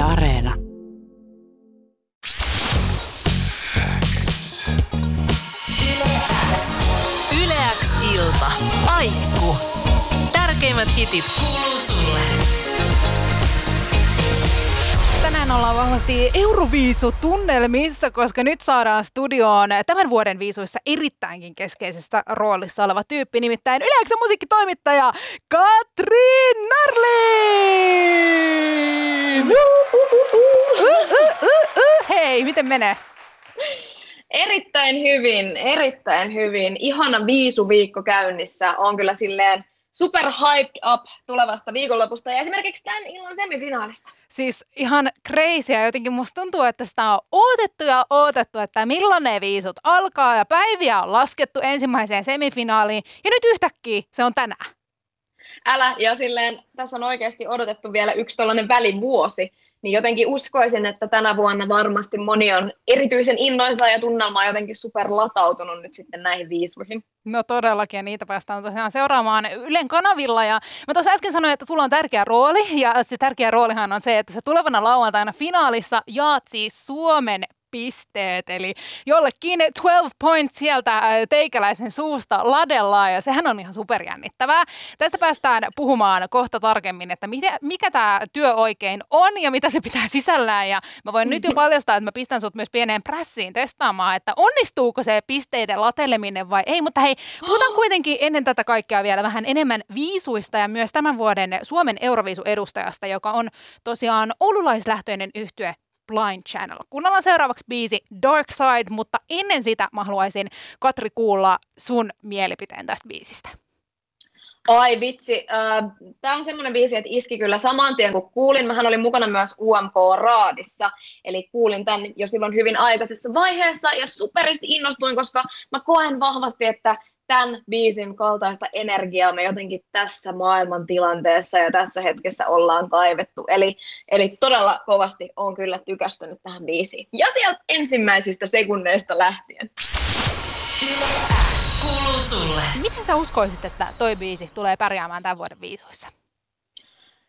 Areena. Yleäks ilta. Aikku. Tärkeimmät hitit kuuluu sulle. Tänään ollaan vahvasti Euroviisu-tunnelmissa, koska nyt saadaan studioon tämän vuoden viisuissa erittäinkin keskeisessä roolissa oleva tyyppi, nimittäin Yleensä musiikkitoimittaja Katri Narlin! Hei, miten menee? Erittäin hyvin, erittäin hyvin. Ihana viisuviikko käynnissä. On kyllä silleen super hyped up tulevasta viikonlopusta ja esimerkiksi tämän illan semifinaalista. Siis ihan crazy ja jotenkin musta tuntuu, että sitä on odotettu ja odotettu, että milloin ne viisut alkaa ja päiviä on laskettu ensimmäiseen semifinaaliin ja nyt yhtäkkiä se on tänään. Älä, ja silleen tässä on oikeasti odotettu vielä yksi tällainen välivuosi, niin jotenkin uskoisin, että tänä vuonna varmasti moni on erityisen innoissa ja tunnelma on jotenkin superlatautunut nyt sitten näihin viisuihin. No todellakin, ja niitä päästään tosiaan seuraamaan Ylen kanavilla. Ja mä tuossa äsken sanoin, että sulla on tärkeä rooli, ja se tärkeä roolihan on se, että se tulevana lauantaina finaalissa jaat siis Suomen pisteet, eli jollekin 12 points sieltä äh, teikäläisen suusta ladellaan, ja sehän on ihan superjännittävää. Tästä päästään puhumaan kohta tarkemmin, että mikä, mikä tämä työ oikein on ja mitä se pitää sisällään, ja mä voin nyt jo paljastaa, että mä pistän sut myös pieneen prässiin testaamaan, että onnistuuko se pisteiden lateleminen vai ei, mutta hei, puhutaan kuitenkin ennen tätä kaikkea vielä vähän enemmän viisuista ja myös tämän vuoden Suomen Euroviisu-edustajasta, joka on tosiaan oululaislähtöinen yhtye Blind Channel. Kuunnellaan seuraavaksi biisi Dark Side, mutta ennen sitä mä haluaisin Katri kuulla sun mielipiteen tästä biisistä. Ai vitsi, äh, tämä on semmoinen biisi, että iski kyllä saman tien kun kuulin. Mähän olin mukana myös UMK-raadissa, eli kuulin tämän jo silloin hyvin aikaisessa vaiheessa ja superisti innostuin, koska mä koen vahvasti, että tämän biisin kaltaista energiaa me jotenkin tässä maailman tilanteessa ja tässä hetkessä ollaan kaivettu. Eli, eli todella kovasti on kyllä tykästynyt tähän biisiin. Ja sieltä ensimmäisistä sekunneista lähtien. Kuuluu sulle. Miten sä uskoisit, että toi biisi tulee pärjäämään tämän vuoden viisuissa?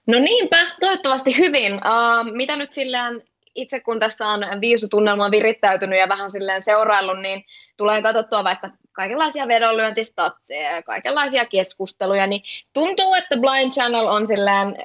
No niinpä, toivottavasti hyvin. Uh, mitä nyt silleen itse kun tässä on viisutunnelma virittäytynyt ja vähän silleen seuraillut, niin tulee katsottua vaikka kaikenlaisia vedonlyöntistatseja ja kaikenlaisia keskusteluja, niin tuntuu, että Blind Channel on silleen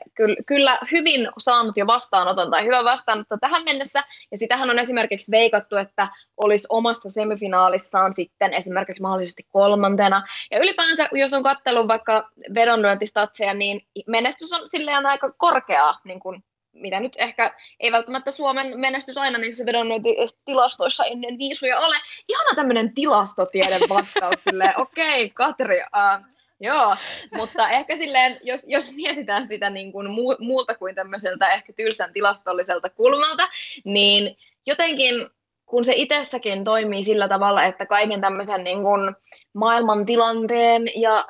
kyllä hyvin saanut jo vastaanoton tai hyvä vastaanotto tähän mennessä, ja sitähän on esimerkiksi veikattu, että olisi omassa semifinaalissaan sitten esimerkiksi mahdollisesti kolmantena, ja ylipäänsä, jos on kattellut vaikka vedonlyöntistatseja, niin menestys on silleen aika korkeaa niin kuin mitä nyt ehkä ei välttämättä Suomen menestys aina niissä tilastoissa ennen viisuja ole. Ihana tämmöinen tilastotieden vastaus silleen, okei, okay, Katri, uh, Joo, mutta ehkä silleen, jos, jos mietitään sitä niin kuin mu, muulta kuin tämmöiseltä ehkä tylsän tilastolliselta kulmalta, niin jotenkin kun se itsessäkin toimii sillä tavalla, että kaiken tämmöisen niin kuin maailmantilanteen ja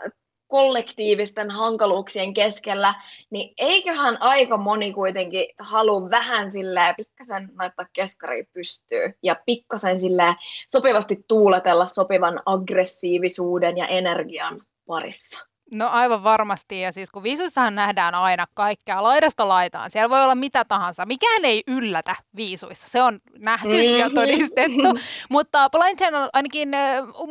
kollektiivisten hankaluuksien keskellä, niin eiköhän aika moni kuitenkin halua vähän silleen pikkasen laittaa keskari pystyy ja pikkasen silleen sopivasti tuuletella sopivan aggressiivisuuden ja energian parissa. No aivan varmasti, ja siis kun viisuissahan nähdään aina kaikkea laidasta laitaan, siellä voi olla mitä tahansa, mikään ei yllätä viisuissa, se on nähty mm-hmm. ja todistettu, mutta Blind Channel ainakin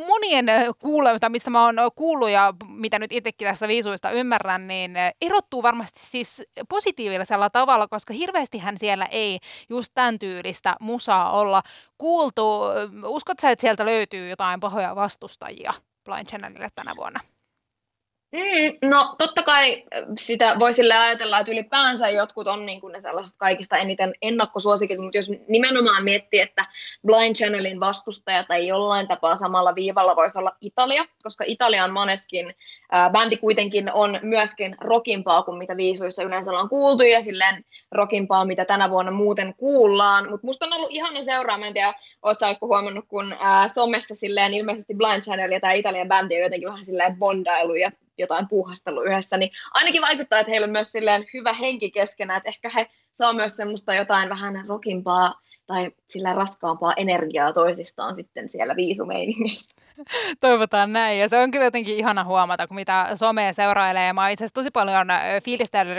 monien kuulemista, mistä mä oon kuullut ja mitä nyt itsekin tässä viisuista ymmärrän, niin erottuu varmasti siis positiivisella tavalla, koska hirveästihän siellä ei just tämän tyylistä musaa olla kuultu. Uskot sä, että sieltä löytyy jotain pahoja vastustajia Blind Channelille tänä vuonna? Mm, no totta kai sitä voi sille ajatella, että ylipäänsä jotkut on niin kuin ne sellaiset kaikista eniten ennakkosuosikit, mutta jos nimenomaan miettii, että Blind Channelin vastustajat ei jollain tapaa samalla viivalla voisi olla Italia, koska Italia on moneskin, äh, bändi kuitenkin on myöskin rockimpaa kuin mitä viisuissa yleensä on kuultu ja silleen rockimpaa, mitä tänä vuonna muuten kuullaan, mutta musta on ollut ihana seuraa, en tiedä, oot sä huomannut, kun äh, somessa silleen ilmeisesti Blind Channel ja tämä Italian bändi on jotenkin vähän silleen bondailu ja jotain puuhastellut yhdessä, niin ainakin vaikuttaa, että heillä on myös silleen hyvä henki keskenään, että ehkä he saa myös semmoista jotain vähän rokimpaa tai sillä raskaampaa energiaa toisistaan sitten siellä viisumeiningissä. Toivotaan näin. Ja se on kyllä jotenkin ihana huomata, kun mitä somea seurailee. Mä itse asiassa tosi paljon fiilistellyt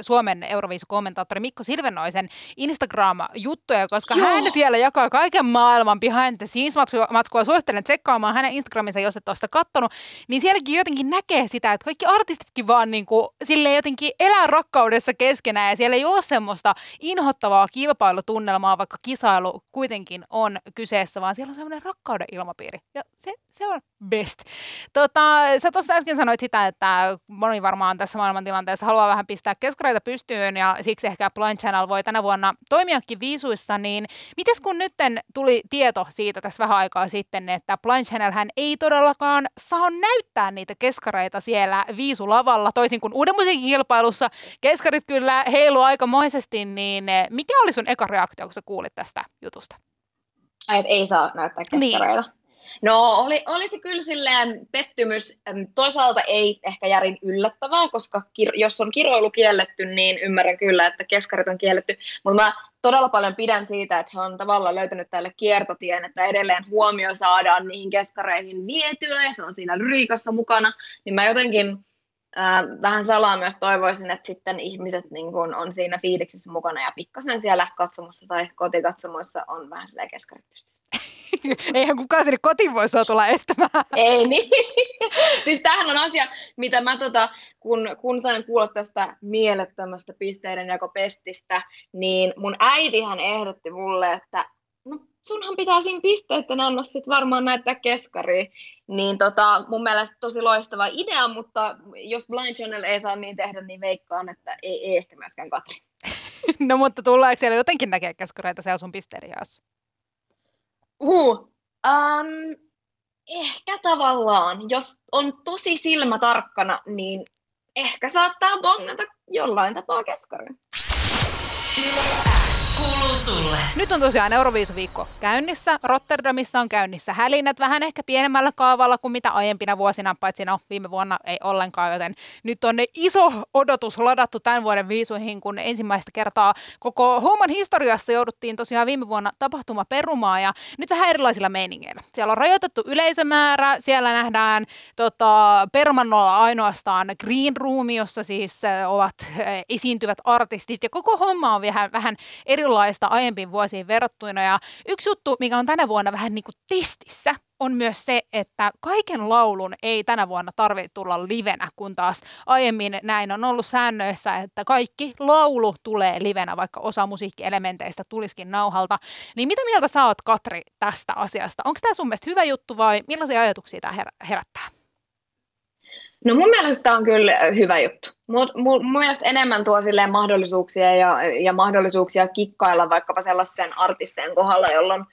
Suomen Euroviisu-kommentaattori Mikko Silvennoisen Instagram-juttuja, koska Joo. hän siellä jakaa kaiken maailman behind the scenes matskua. Suosittelen tsekkaamaan hänen Instagraminsa, jos et ole sitä kattonut. Niin sielläkin jotenkin näkee sitä, että kaikki artistitkin vaan niin kuin, sille jotenkin elää rakkaudessa keskenään. Ja siellä ei ole semmoista inhottavaa kilpailutunnelmaa, vaikka kisailu kuitenkin on kyseessä, vaan siellä on semmoinen rakkauden ilmapiiri. Ja se, se on best. Tota, sä tuossa äsken sanoit sitä, että moni varmaan tässä maailmantilanteessa haluaa vähän pistää keskareita pystyyn ja siksi ehkä Blind Channel voi tänä vuonna toimiakin viisuissa, niin mites kun nyt tuli tieto siitä tässä vähän aikaa sitten, että Blind Channel hän ei todellakaan saa näyttää niitä keskareita siellä viisulavalla, toisin kuin uuden musiikin kilpailussa. Keskarit kyllä heilu aikamoisesti, niin mikä oli sun eka reaktio, kun sä kuulit tästä jutusta? Ai, ei saa näyttää keskareita. Niin. No oli, oli se kyllä silleen pettymys. Toisaalta ei ehkä järin yllättävää, koska kir- jos on kiroilu kielletty, niin ymmärrän kyllä, että keskarit on kielletty. Mutta mä todella paljon pidän siitä, että he on tavallaan löytänyt tälle kiertotien, että edelleen huomio saadaan niihin keskareihin vietyä ja se on siinä lyriikassa mukana. Niin mä jotenkin äh, vähän salaa myös toivoisin, että sitten ihmiset niin kun on siinä fiiliksissä mukana ja pikkasen siellä katsomossa tai kotikatsomoissa on vähän silleen keskarit Eihän kukaan sinne kotiin voi sua tulla estämään. Ei niin. siis tämähän on asia, mitä mä tota, kun, kun sain kuulla tästä mielettömästä pisteidenjakopestistä, niin mun äitihän ehdotti mulle, että no sunhan pitää siinä pisteiden annossa sit varmaan näyttää keskariin. Niin tota, mun mielestä tosi loistava idea, mutta jos Blind Channel ei saa niin tehdä, niin veikkaan, että ei, ei ehkä myöskään Katri. no mutta tullaanko siellä jotenkin näkee keskareita siellä sun pisteerijaossa? Uh, um, ehkä tavallaan. Jos on tosi silmä tarkkana, niin ehkä saattaa bongata jollain tapaa keskarin. Kuuluu sulle. Nyt on tosiaan Euroviisuviikko käynnissä. Rotterdamissa on käynnissä hälinät vähän ehkä pienemmällä kaavalla kuin mitä aiempina vuosina, paitsi no viime vuonna ei ollenkaan, joten nyt on iso odotus ladattu tämän vuoden viisuihin, kun ensimmäistä kertaa koko homman historiassa jouduttiin tosiaan viime vuonna tapahtuma perumaan ja nyt vähän erilaisilla meiningeillä. Siellä on rajoitettu yleisömäärä, siellä nähdään tota, permannolla ainoastaan Green Room, jossa siis ovat esiintyvät artistit ja koko homma on vähän, vähän erilainen erilaista aiempiin vuosiin verrattuna. Ja yksi juttu, mikä on tänä vuonna vähän niin kuin testissä, on myös se, että kaiken laulun ei tänä vuonna tarvitse tulla livenä, kun taas aiemmin näin on ollut säännöissä, että kaikki laulu tulee livenä, vaikka osa musiikkielementeistä tulisikin nauhalta. Niin mitä mieltä sä oot, Katri, tästä asiasta? Onko tämä sun mielestä hyvä juttu vai millaisia ajatuksia tämä herättää? No mun mielestä tämä on kyllä hyvä juttu. Mun, mun mielestä enemmän tuo silleen mahdollisuuksia ja, ja mahdollisuuksia kikkailla vaikkapa sellaisten artistien kohdalla, jolloin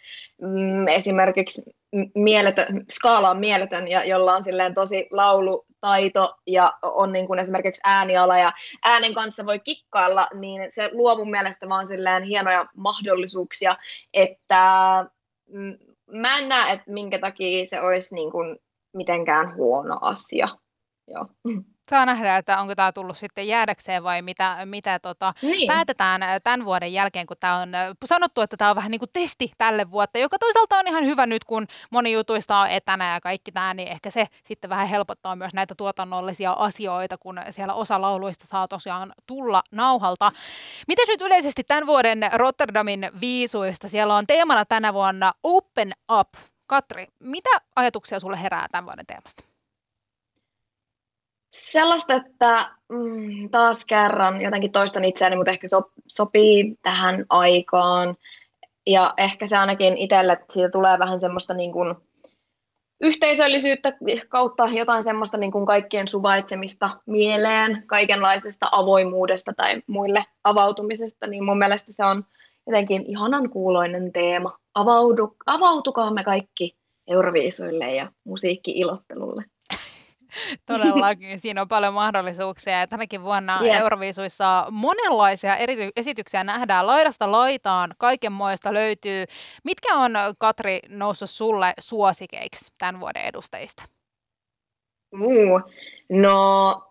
mm, esimerkiksi mieletön, skaala on mieletön ja jolla on silleen tosi laulutaito ja on niin kuin esimerkiksi ääniala ja äänen kanssa voi kikkailla, niin se luo mun mielestä vaan silleen hienoja mahdollisuuksia, että mm, mä en näe, että minkä takia se olisi niin kuin mitenkään huono asia. Joo. Saa nähdä, että onko tämä tullut sitten jäädäkseen vai mitä, mitä tota, niin. päätetään tämän vuoden jälkeen, kun tämä on sanottu, että tämä on vähän niin kuin testi tälle vuotta, joka toisaalta on ihan hyvä nyt, kun moni jutuista on etänä ja kaikki tämä, niin ehkä se sitten vähän helpottaa myös näitä tuotannollisia asioita, kun siellä osa lauluista saa tosiaan tulla nauhalta. Miten nyt yleisesti tämän vuoden Rotterdamin viisuista? Siellä on teemana tänä vuonna Open Up. Katri, mitä ajatuksia sulle herää tämän vuoden teemasta? Sellaista, että mm, taas kerran jotenkin toistan itseäni, mutta ehkä so, sopii tähän aikaan. Ja ehkä se ainakin itselle, että siitä tulee vähän semmoista niin kuin yhteisöllisyyttä kautta jotain semmoista niin kuin kaikkien suvaitsemista mieleen, kaikenlaisesta avoimuudesta tai muille avautumisesta, niin mun mielestä se on jotenkin ihanan kuuloinen teema. Avaudu, avautukaamme kaikki euroviisuille ja musiikki-ilottelulle. Todellakin, siinä on paljon mahdollisuuksia. Ja tänäkin vuonna yeah. Euroviisuissa monenlaisia eri esityksiä nähdään laidasta laitaan, kaikenmoista löytyy. Mitkä on, Katri, noussut sulle suosikeiksi tämän vuoden edustajista? Uh, no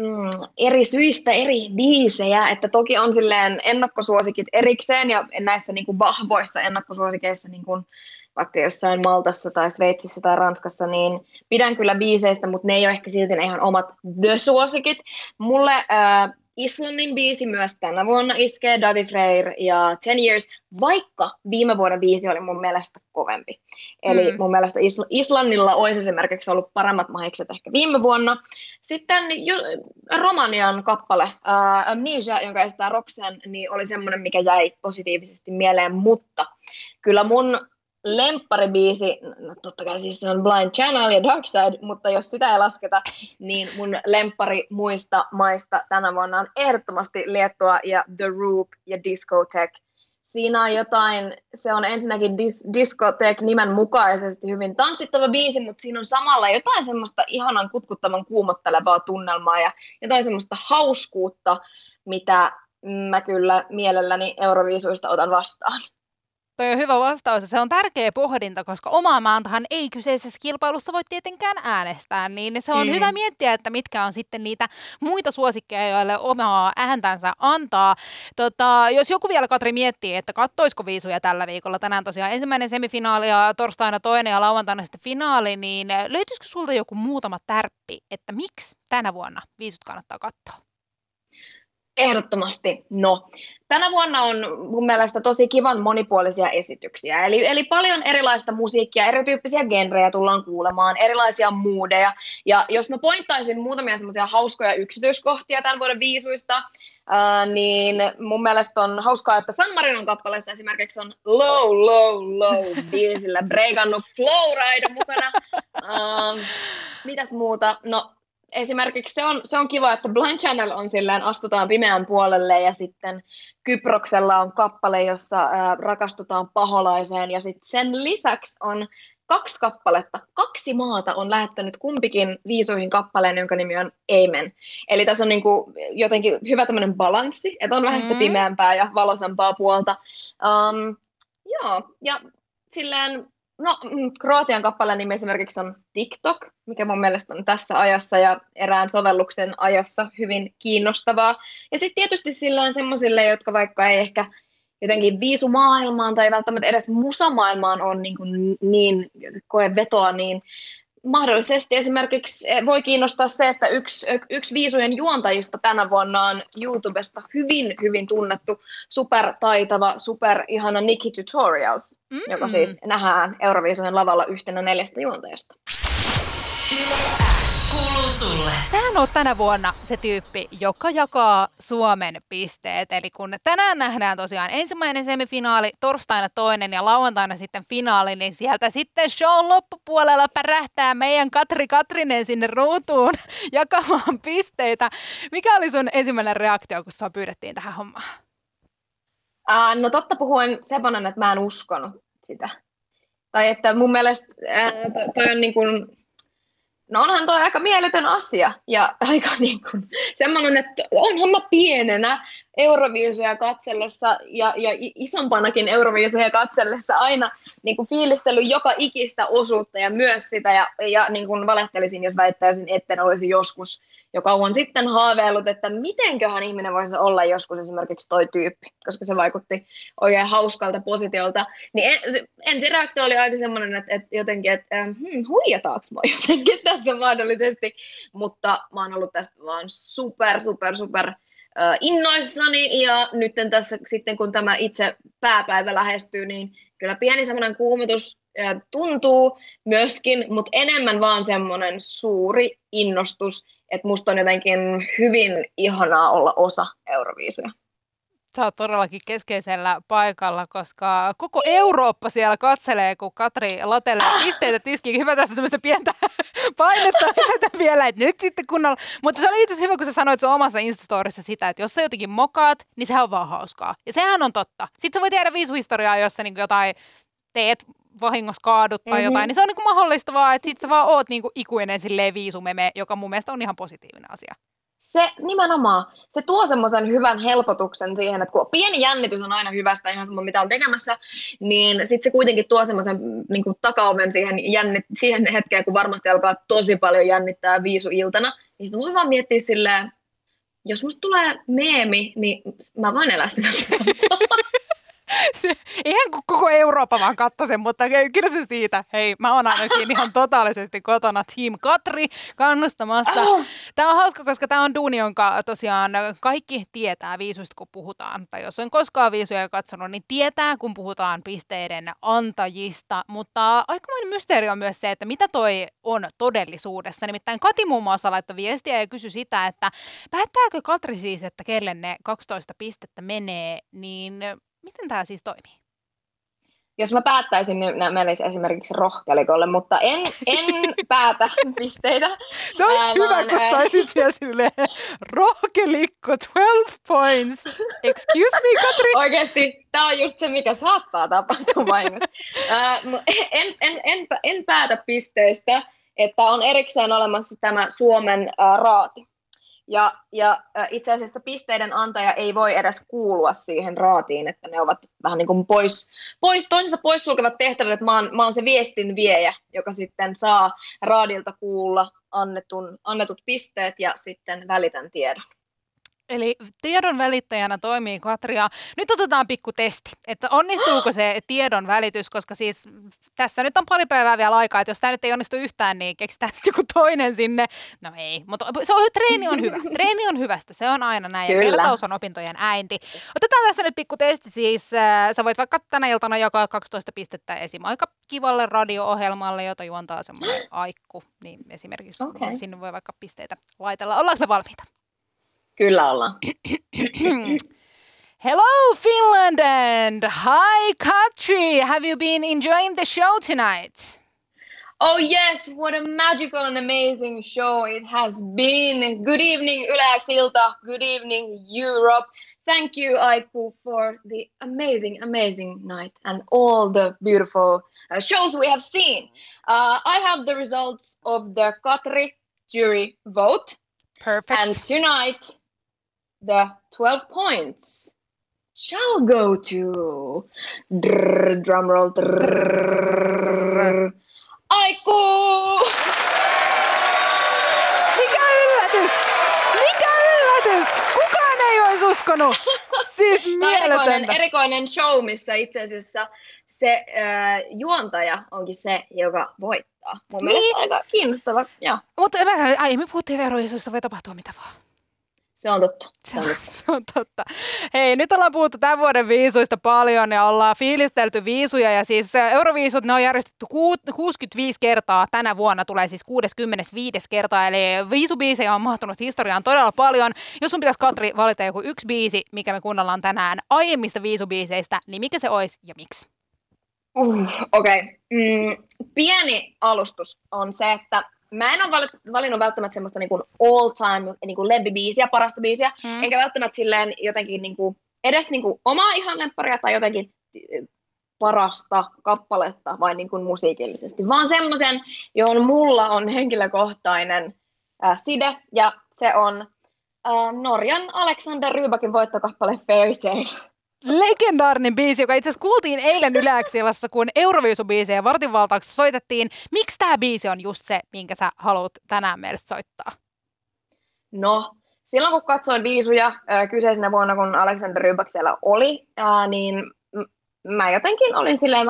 mm, eri syistä eri biisejä, että toki on silleen ennakkosuosikit erikseen ja näissä niin kuin vahvoissa ennakkosuosikeissa niin kuin vaikka jossain Maltassa tai Sveitsissä tai Ranskassa, niin pidän kyllä biiseistä, mutta ne ei ole ehkä silti ne ihan omat the-suosikit. Mulle äh, Islannin biisi myös tänä vuonna iskee Daddy Freyr ja Ten Years, vaikka viime vuoden biisi oli mun mielestä kovempi. Eli mm. mun mielestä Isl- Islannilla olisi esimerkiksi ollut paremmat mahikset ehkä viime vuonna. Sitten jo, Romanian kappale uh, Amnesia, jonka estää Roxen, niin oli semmoinen, mikä jäi positiivisesti mieleen, mutta kyllä mun lempparibiisi, no totta kai siis se on Blind Channel ja Dark Side, mutta jos sitä ei lasketa, niin mun lemppari muista maista tänä vuonna on ehdottomasti Liettua ja The Roop ja Discotech. Siinä on jotain, se on ensinnäkin dis, Discotech nimen mukaisesti hyvin tanssittava biisi, mutta siinä on samalla jotain semmoista ihanan kutkuttavan kuumottelevaa tunnelmaa ja jotain semmoista hauskuutta, mitä mä kyllä mielelläni Euroviisuista otan vastaan. Toi on hyvä vastaus se on tärkeä pohdinta, koska omaa maantahan ei kyseisessä kilpailussa voi tietenkään äänestää, niin se on mm. hyvä miettiä, että mitkä on sitten niitä muita suosikkeja, joille omaa ääntänsä antaa. Tota, jos joku vielä, Katri, miettii, että kattoisiko viisuja tällä viikolla, tänään tosiaan ensimmäinen semifinaali ja torstaina toinen ja lauantaina sitten finaali, niin löytyisikö sulta joku muutama tärppi, että miksi tänä vuonna viisut kannattaa katsoa? Ehdottomasti no. Tänä vuonna on mun mielestä tosi kivan monipuolisia esityksiä, eli, eli paljon erilaista musiikkia, erityyppisiä genrejä tullaan kuulemaan, erilaisia moodeja, ja jos mä pointtaisin muutamia semmoisia hauskoja yksityiskohtia tämän vuoden viisuista, ää, niin mun mielestä on hauskaa, että San Marinon kappaleessa esimerkiksi on Low, Low, Low biisillä breikannut Flowride mukana. Ää, mitäs muuta? No esimerkiksi se on, se on kiva, että Blind Channel on silleen, astutaan pimeän puolelle ja sitten Kyproksella on kappale, jossa ää, rakastutaan paholaiseen ja sitten sen lisäksi on kaksi kappaletta, kaksi maata on lähettänyt kumpikin viisuihin kappaleen, jonka nimi on Amen. Eli tässä on niinku jotenkin hyvä tämmöinen balanssi, että on vähän sitä mm. pimeämpää ja valosampaa puolta. Um, joo, ja silleen No, mm, Kroatian kappaleen nimi esimerkiksi on TikTok, mikä mun mielestä on tässä ajassa ja erään sovelluksen ajassa hyvin kiinnostavaa. Ja sitten tietysti sillä on semmoisille, jotka vaikka ei ehkä jotenkin viisumaailmaan tai välttämättä edes musamaailmaan on niin, niin koe vetoa, niin mahdollisesti esimerkiksi eh, voi kiinnostaa se, että yksi, yksi viisujen juontajista tänä vuonna on YouTubesta hyvin, hyvin tunnettu, supertaitava, super ihana Nikki Tutorials, mm. joka siis nähdään Euroviisujen lavalla yhtenä neljästä juontajasta kuuluu sulle. Sähän on tänä vuonna se tyyppi, joka jakaa Suomen pisteet. Eli kun tänään nähdään tosiaan ensimmäinen semifinaali, torstaina toinen ja lauantaina sitten finaali, niin sieltä sitten show loppupuolella pärähtää meidän Katri Katrinen sinne ruutuun jakamaan pisteitä. Mikä oli sun ensimmäinen reaktio, kun sua pyydettiin tähän hommaan? Uh, no totta puhuen semmoinen, että mä en uskonut sitä. Tai että mun mielestä äh, toi on niin kuin, No onhan toi aika mieletön asia ja aika niin kuin, semmoinen, että onhan mä pienenä Euroviisuja katsellessa ja, ja isompanakin Euroviisuja katsellessa aina niin kuin fiilistellyt joka ikistä osuutta ja myös sitä ja, ja niin kuin valehtelisin, jos väittäisin, etten olisi joskus jo kauan sitten haaveillut, että mitenköhän ihminen voisi olla joskus esimerkiksi toi tyyppi, koska se vaikutti oikein hauskalta positiolta. Niin en, ensireaktio oli aika semmoinen, että, että jotenkin, että hmm, huijataanko mä jotenkin tässä mahdollisesti, mutta mä oon ollut tästä vaan super, super, super innoissani ja nyt tässä sitten kun tämä itse pääpäivä lähestyy, niin kyllä pieni semmoinen kuumotus tuntuu myöskin, mutta enemmän vaan semmoinen suuri innostus että musta on jotenkin hyvin ihanaa olla osa Euroviisuja. Sä oot todellakin keskeisellä paikalla, koska koko Eurooppa siellä katselee, kun Katri latelee pisteitä tiskiin. Hyvä tässä tämmöistä pientä painetta vielä, että nyt sitten kunnolla. Mutta se oli itse asiassa hyvä, kun sä sanoit sun omassa Instastorissa sitä, että jos sä jotenkin mokaat, niin sehän on vaan hauskaa. Ja sehän on totta. Sitten sä voi tiedä viisuhistoriaa, jos sä niin jotain teet vahingossa kaadut tai mm-hmm. jotain, niin se on niin mahdollista vaan, että sit sä vaan oot niin kuin ikuinen silleen viisumeme, joka mun mielestä on ihan positiivinen asia. Se nimenomaan, se tuo semmoisen hyvän helpotuksen siihen, että kun pieni jännitys on aina hyvästä, ihan semmoinen mitä on tekemässä, niin sitten se kuitenkin tuo semmoisen niin kuin takaumen siihen, jännit, siihen hetkeen, kun varmasti alkaa tosi paljon jännittää viisuiltana, niin sitten voi vaan miettiä silleen, jos musta tulee meemi, niin mä voin elää sen se, eihän koko Eurooppa vaan katso sen, mutta kyllä se siitä. Hei, mä oon ainakin ihan totaalisesti kotona Team Katri kannustamassa. Oh. Tämä on hauska, koska tämä on duuni, jonka tosiaan kaikki tietää viisuista, kun puhutaan. Tai jos on koskaan viisuja katsonut, niin tietää, kun puhutaan pisteiden antajista. Mutta aikamoinen mysteeri on myös se, että mitä toi on todellisuudessa. Nimittäin Kati muun muassa laittoi viestiä ja kysyi sitä, että päättääkö Katri siis, että kelle ne 12 pistettä menee, niin Miten tämä siis toimii? Jos mä päättäisin, niin nämä menisi esimerkiksi rohkelikolle, mutta en, en päätä pisteitä. Se olisi Ää, hyvä, kun saisit siellä silleen, rohkelikko, 12 points. Excuse me, Katri? Oikeasti, tämä on just se, mikä saattaa tapahtua vahingossa. en, en, en, en päätä pisteistä, että on erikseen olemassa tämä Suomen raati. Ja, ja itse asiassa pisteiden antaja ei voi edes kuulua siihen raatiin, että ne ovat vähän niin kuin pois, pois toisensa poissulkevat tehtävät, että mä oon, mä oon se viestin viejä, joka sitten saa raadilta kuulla annetun, annetut pisteet ja sitten välitän tiedon. Eli tiedon välittäjänä toimii Katria. Nyt otetaan pikku testi, että onnistuuko se tiedon välitys, koska siis tässä nyt on pari päivää vielä aikaa, että jos tämä nyt ei onnistu yhtään, niin keksitään sitten joku toinen sinne. No ei, mutta se on, treeni on hyvä. Treeni on hyvästä, se on aina näin. Kyllä. Ja kertaus on opintojen äinti. Otetaan tässä nyt pikku testi siis. Äh, sä voit vaikka tänä iltana jakaa 12 pistettä esim. aika kivalle radio-ohjelmalle, jota juontaa semmoinen aikku. Niin esimerkiksi okay. sinne voi vaikka pisteitä laitella. Ollaanko me valmiita? Kyllä ollaan. Hello, Finland, and hi, Katri. Have you been enjoying the show tonight? Oh, yes, what a magical and amazing show it has been. Good evening, Yleäks Ilta. Good evening, Europe. Thank you, Aiku, for the amazing, amazing night and all the beautiful uh, shows we have seen. Uh, I have the results of the Katri jury vote. Perfect. And tonight, the 12 points shall go to drrr, drum roll drrr, Aiku! Mikä yllätys! Mikä yllätys! Kukaan ei olisi uskonut! Siis mieletöntä. Erikoinen, erikoinen show, missä itse asiassa se äh, juontaja onkin se, joka voittaa. Mun niin. mielestä aika kiinnostava. Mutta ai, me puhuttiin, että Euroviisussa voi tapahtua mitä vaan. Se on totta. Se on, se on totta. Hei, nyt ollaan puhuttu tämän vuoden viisuista paljon ja ollaan fiilistelty viisuja. Ja siis Euroviisut, ne on järjestetty 65 kertaa. Tänä vuonna tulee siis 65 kertaa. Eli viisubiisejä on mahtunut historiaan todella paljon. Jos sun pitäisi Katri valita joku yksi biisi, mikä me kuunnellaan tänään aiemmista viisubiiseistä, niin mikä se olisi ja miksi? Uh, Okei. Okay. Mm, pieni alustus on se, että mä en ole valinnut välttämättä semmoista niin all time niin kuin lempibiisiä, parasta biisiä, hmm. enkä välttämättä silleen jotenkin niin kuin, edes niin kuin omaa ihan lempparia tai jotenkin parasta kappaletta vain niin kuin musiikillisesti, vaan semmoisen, johon mulla on henkilökohtainen äh, side, ja se on äh, Norjan Alexander Rybakin voittokappale Fairy Tale legendaarinen biisi, joka itse asiassa kuultiin eilen Yleäksilassa, kun Euroviisubiisejä vartinvaltauksessa soitettiin. Miksi tämä biisi on just se, minkä sä haluat tänään meille soittaa? No, silloin kun katsoin viisuja äh, kyseisenä vuonna, kun Alexander Rybak siellä oli, äh, niin mä jotenkin olin silleen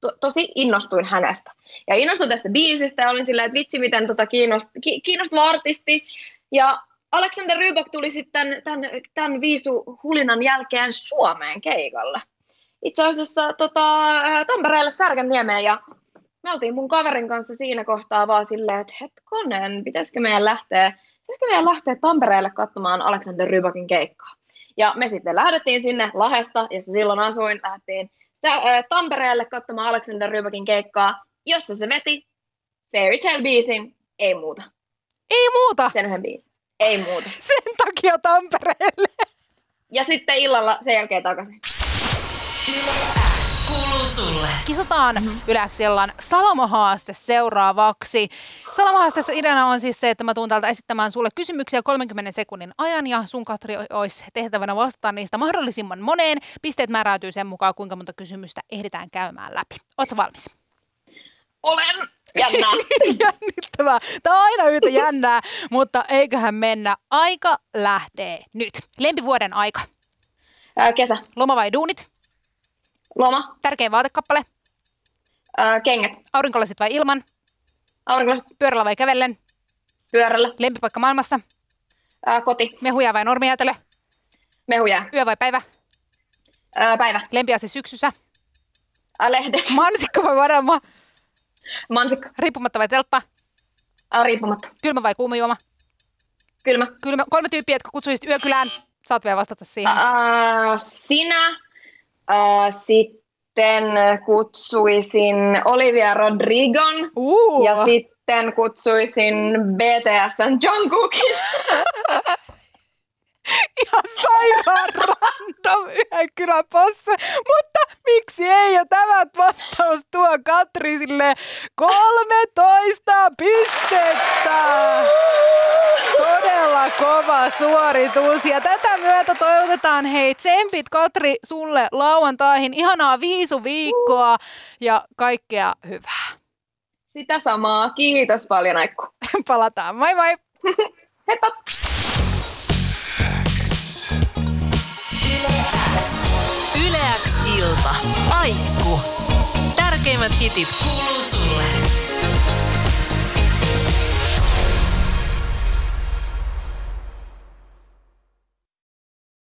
to- tosi innostuin hänestä. Ja innostuin tästä biisistä ja olin silleen, että vitsi miten tota kiinnost- ki- kiinnostava artisti. Ja Alexander Rybak tuli sitten tämän, tämän viisu hulinan jälkeen Suomeen keikalle. Itse asiassa tota, Tampereelle Särkänniemeen ja me oltiin mun kaverin kanssa siinä kohtaa vaan silleen, että hetkonen, pitäisikö meidän lähteä, pitäisikö meidän lähteä Tampereelle katsomaan Alexander Rybakin keikkaa. Ja me sitten lähdettiin sinne Lahesta, jossa silloin asuin, lähdettiin Tampereelle katsomaan Alexander Rybakin keikkaa, jossa se veti Fairy Tale-biisin, ei muuta. Ei muuta? Sen yhden biisin. Ei muuta. Sen takia Tampereelle. Ja sitten illalla sen jälkeen takaisin. sulle. Kisataan mm-hmm. Yleäksi illan Salamohaaste seuraavaksi. Salamohaasteessa ideana on siis se, että mä tuun täältä esittämään sulle kysymyksiä 30 sekunnin ajan ja sun Katri olisi tehtävänä vastata niistä mahdollisimman moneen. Pisteet määräytyy sen mukaan, kuinka monta kysymystä ehditään käymään läpi. Oletko valmis? Olen. Jännää. Jännittävää. Tämä on aina yhtä jännää, mutta eiköhän mennä. Aika lähtee nyt. Lempivuoden aika. Ää, kesä. Loma vai duunit? Loma. Tärkein vaatekappale? Ää, kengät. Aurinkolasit vai ilman? Aurinkolasit Pyörällä vai kävellen? pyörällä. Lempipaikka maailmassa? Ää, koti. Mehuja vai normijäätelö? Mehuja. Yö vai päivä? Ää, päivä. Lempiasi syksyssä? Ää, lehdet. Mansikka vai varama? Mansikka. Riippumatta vai teltta? Ää, riippumatta. Kylmä vai kuuma juoma? Kylmä. Kylmä. Kolme tyyppiä, jotka kutsuisit yökylään. Saat vielä vastata siihen. Ää, sinä. Ää, sitten kutsuisin Olivia Rodrigon. Uh. Ja sitten kutsuisin BTSn Jungkookin. Ihan sairaan random yökylän posse. Mutta miksi ei? Ja tämä vastaus tuo Katrisille 13 pistettä. Todella kova suoritus. Ja tätä myötä toivotetaan hei tsempit Katri sulle lauantaihin. Ihanaa viisu viikkoa ja kaikkea hyvää. Sitä samaa. Kiitos paljon, Aikku. Palataan. Moi moi! Heippa! Tärkeimmät hitit kuuluu sulle.